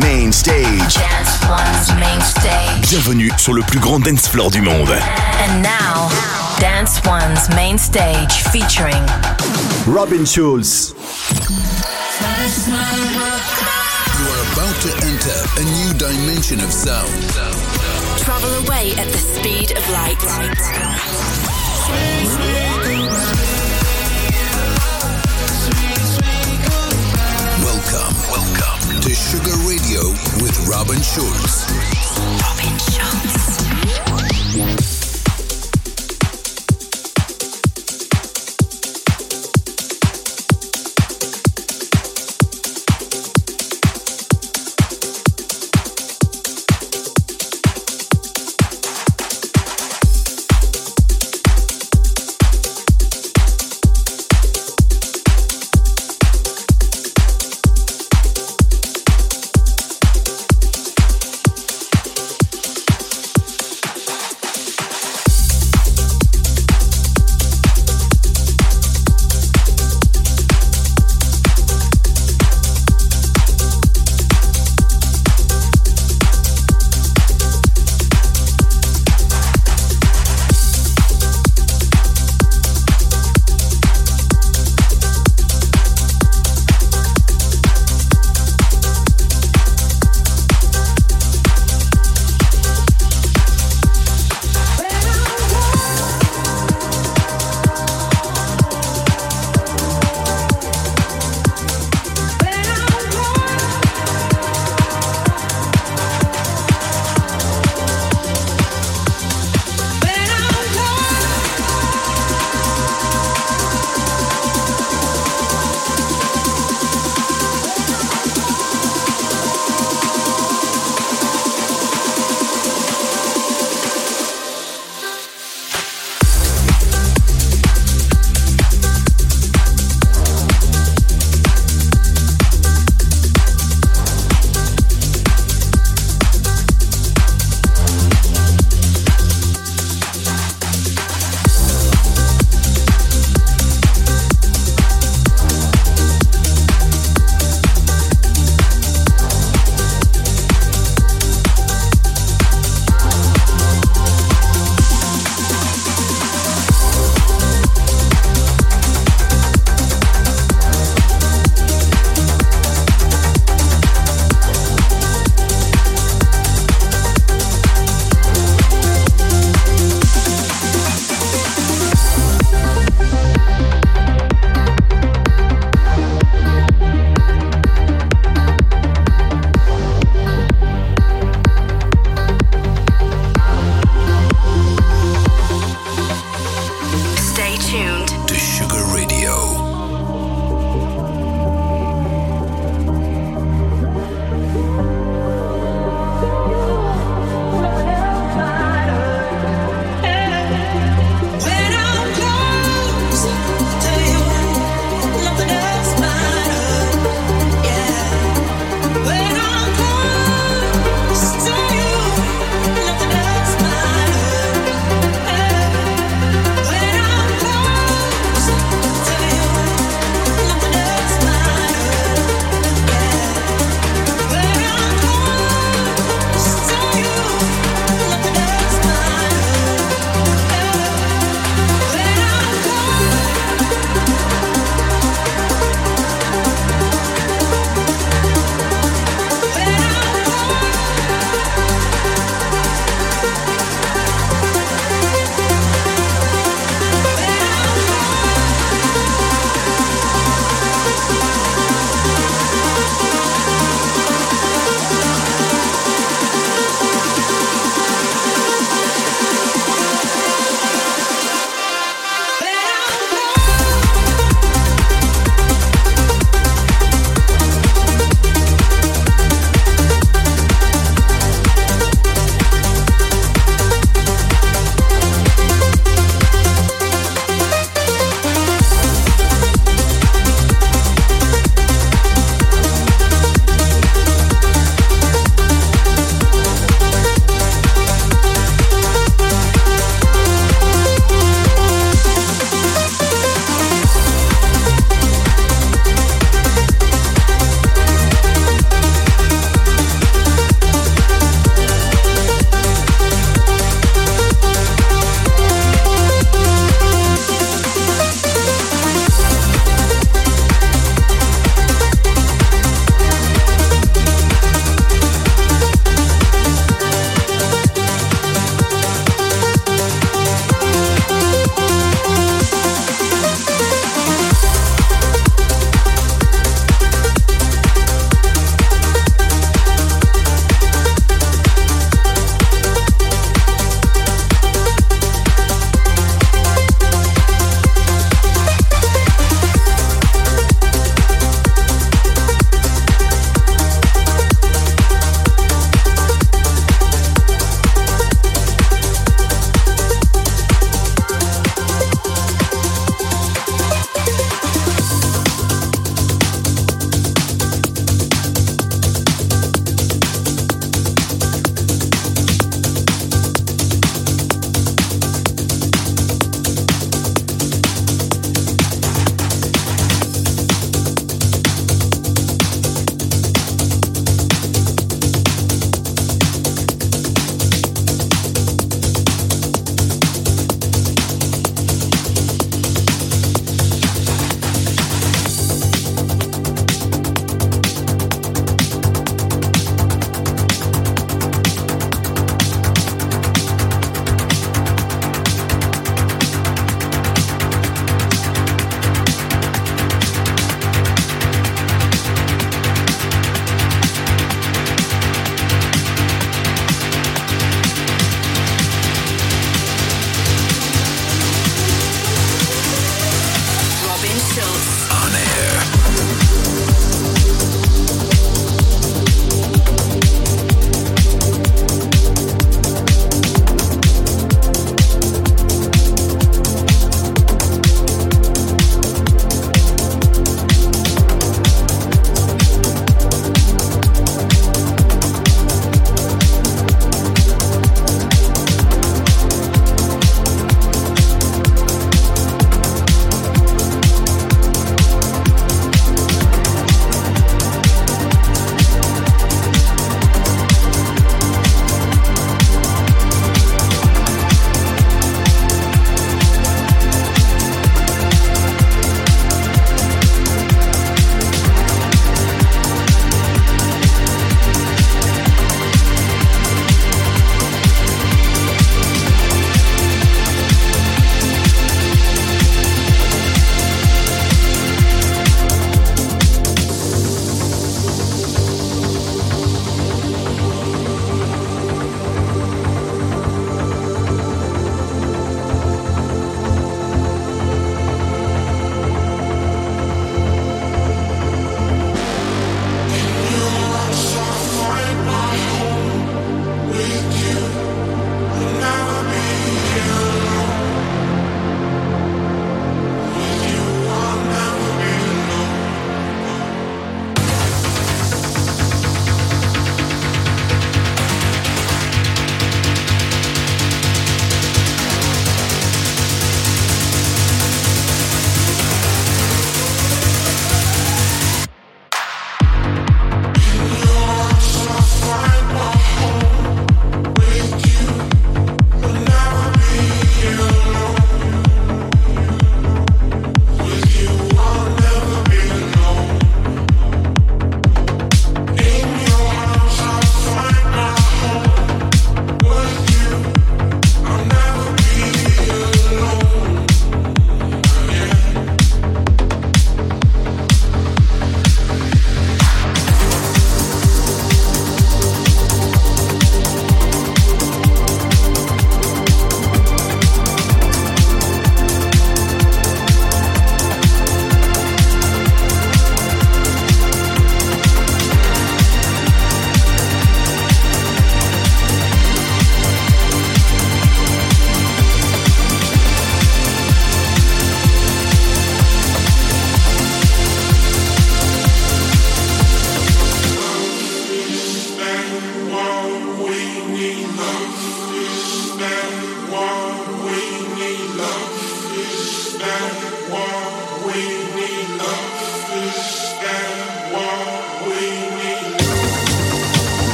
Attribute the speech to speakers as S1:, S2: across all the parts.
S1: Main Stage.
S2: Dance One's Main Stage.
S1: Bienvenue sur le plus grand dance floor du monde.
S2: And now, Dance One's Main Stage featuring
S3: Robin Schulz.
S4: You are about to enter a new dimension of sound.
S5: Travel away at the speed of light.
S4: Sugar Radio with Robin Schulz.
S5: Robin Schulz.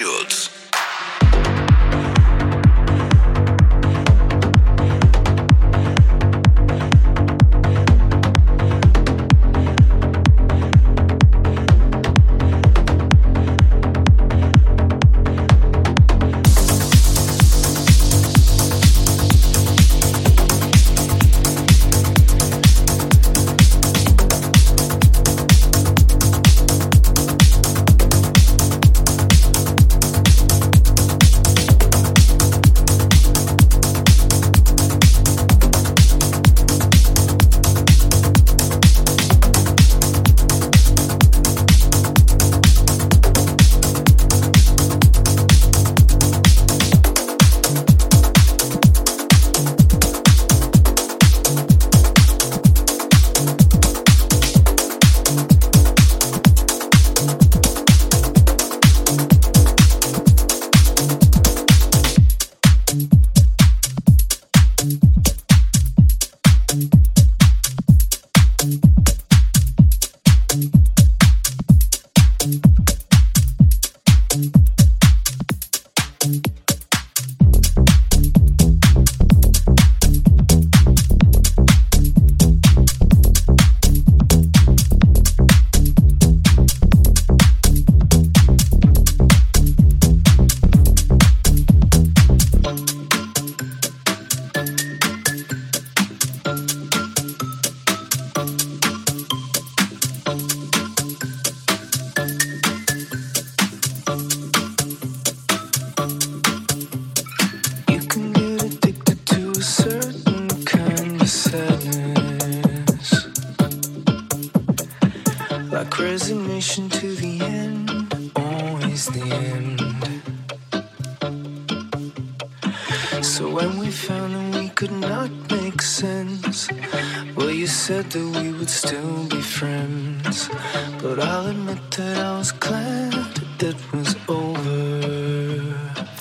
S4: Robin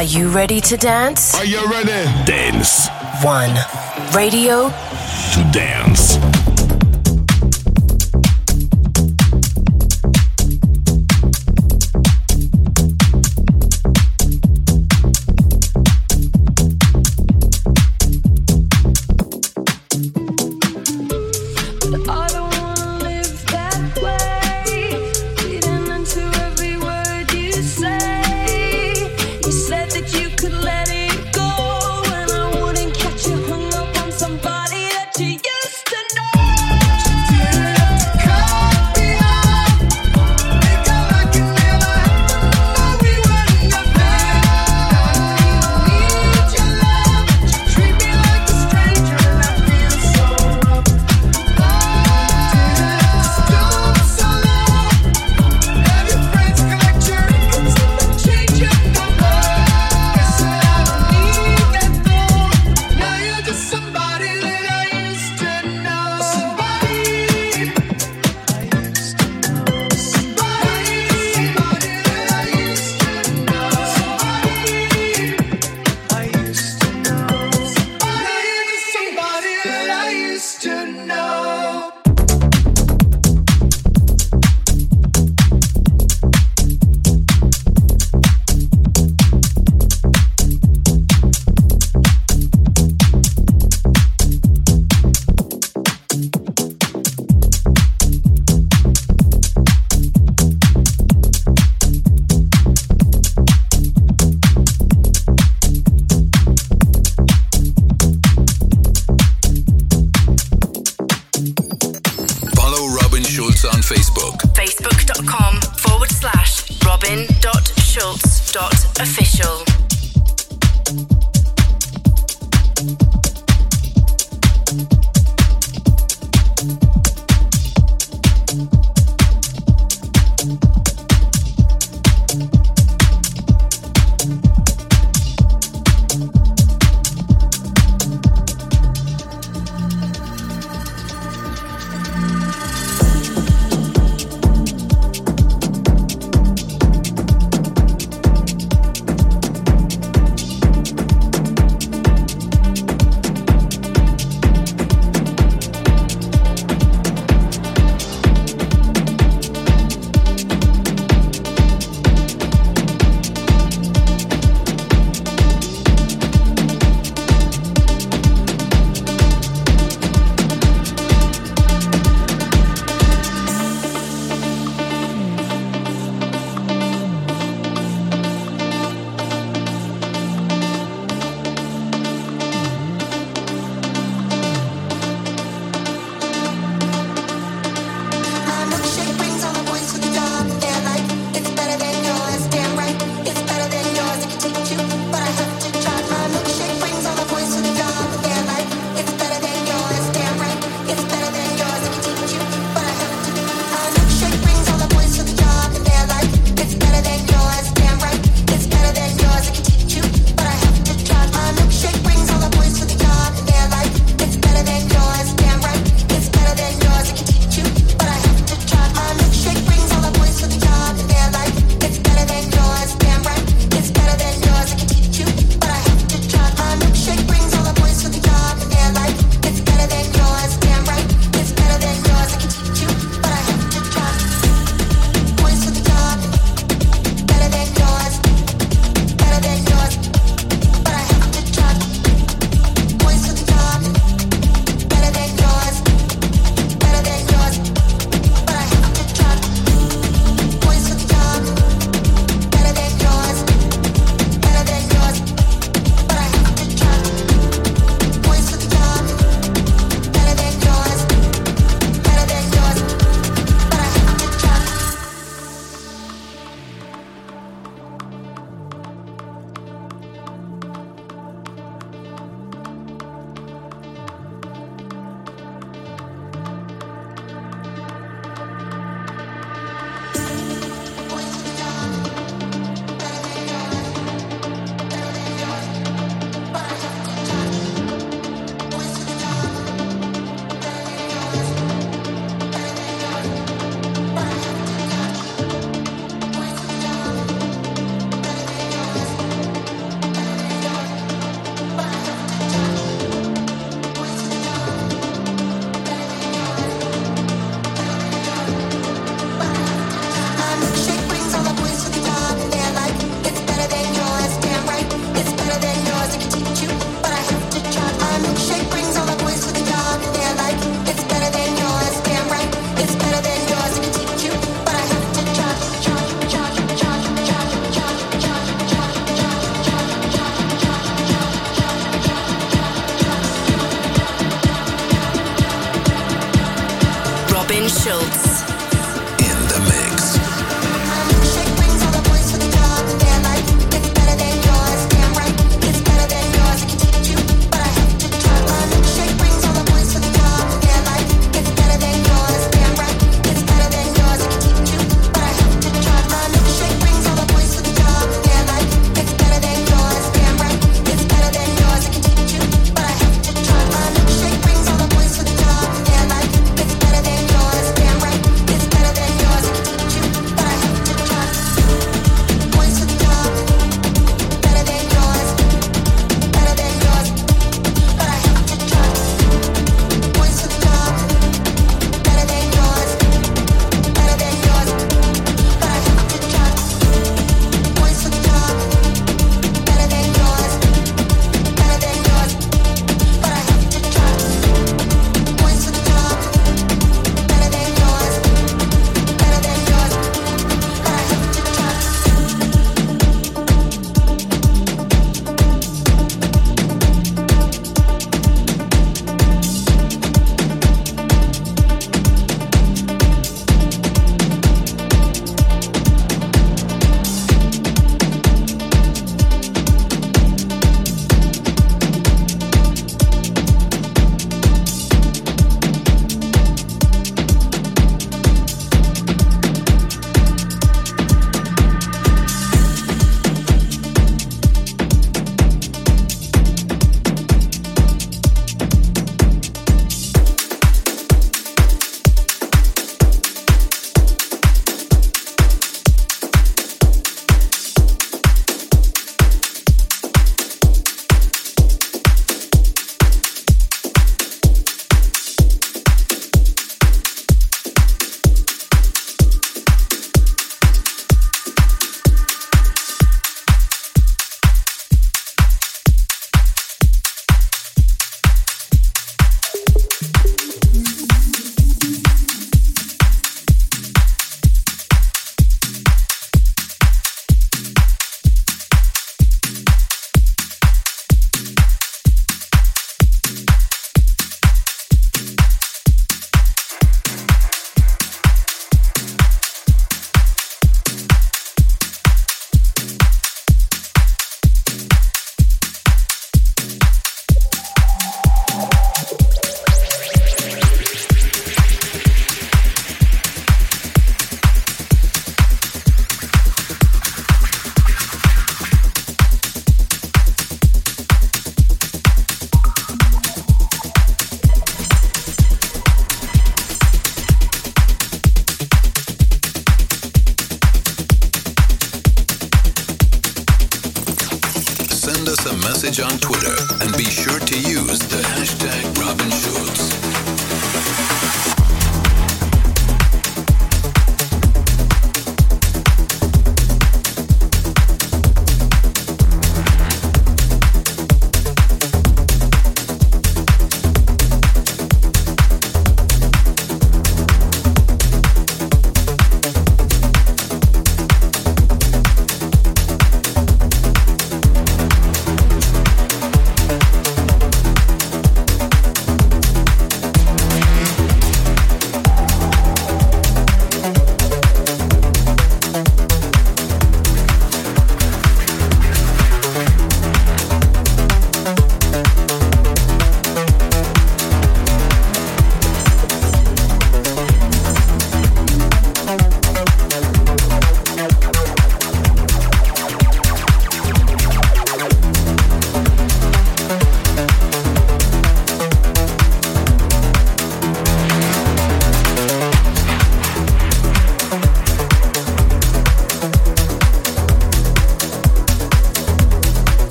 S2: Are you ready to dance?
S1: Are you ready? Dance.
S2: One. Radio.
S1: To dance.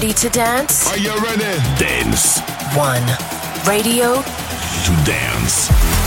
S2: Ready to dance?
S6: Are you ready? Dance.
S2: One. Radio
S6: to dance.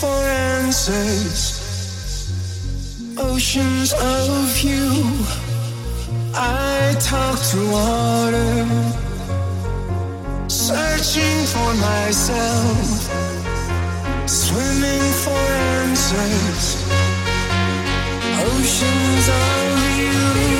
S1: For answers, oceans of you. I talk to water, searching for myself, swimming for answers, oceans of you.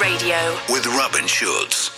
S7: Radio with Robin Schulz.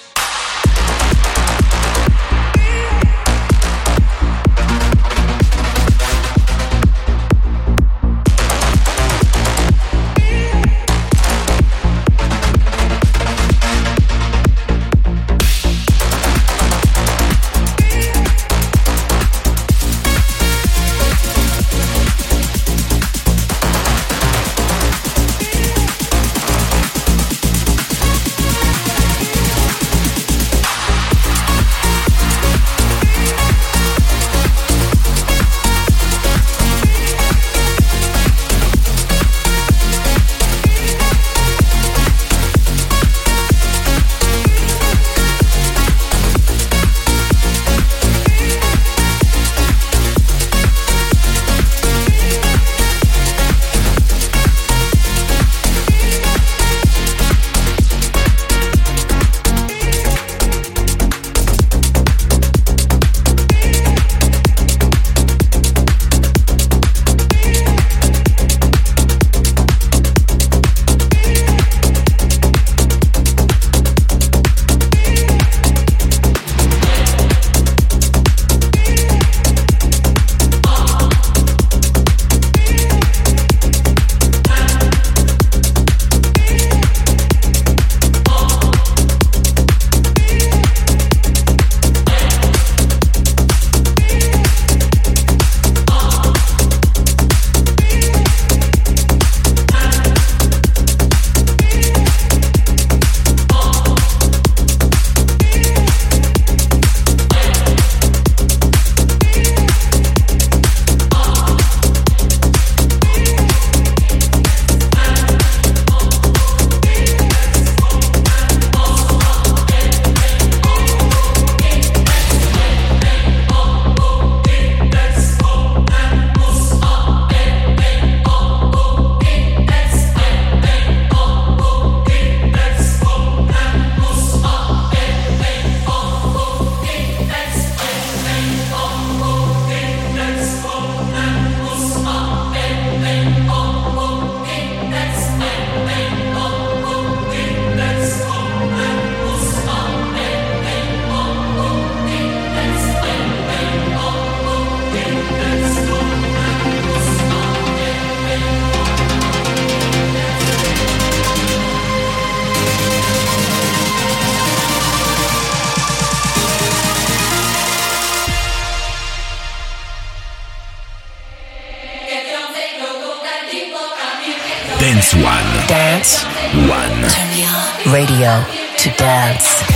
S7: radio to dance.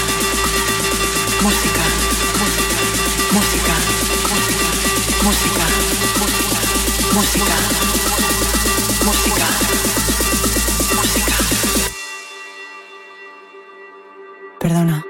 S7: música, música, música, música, música, música. Perdona,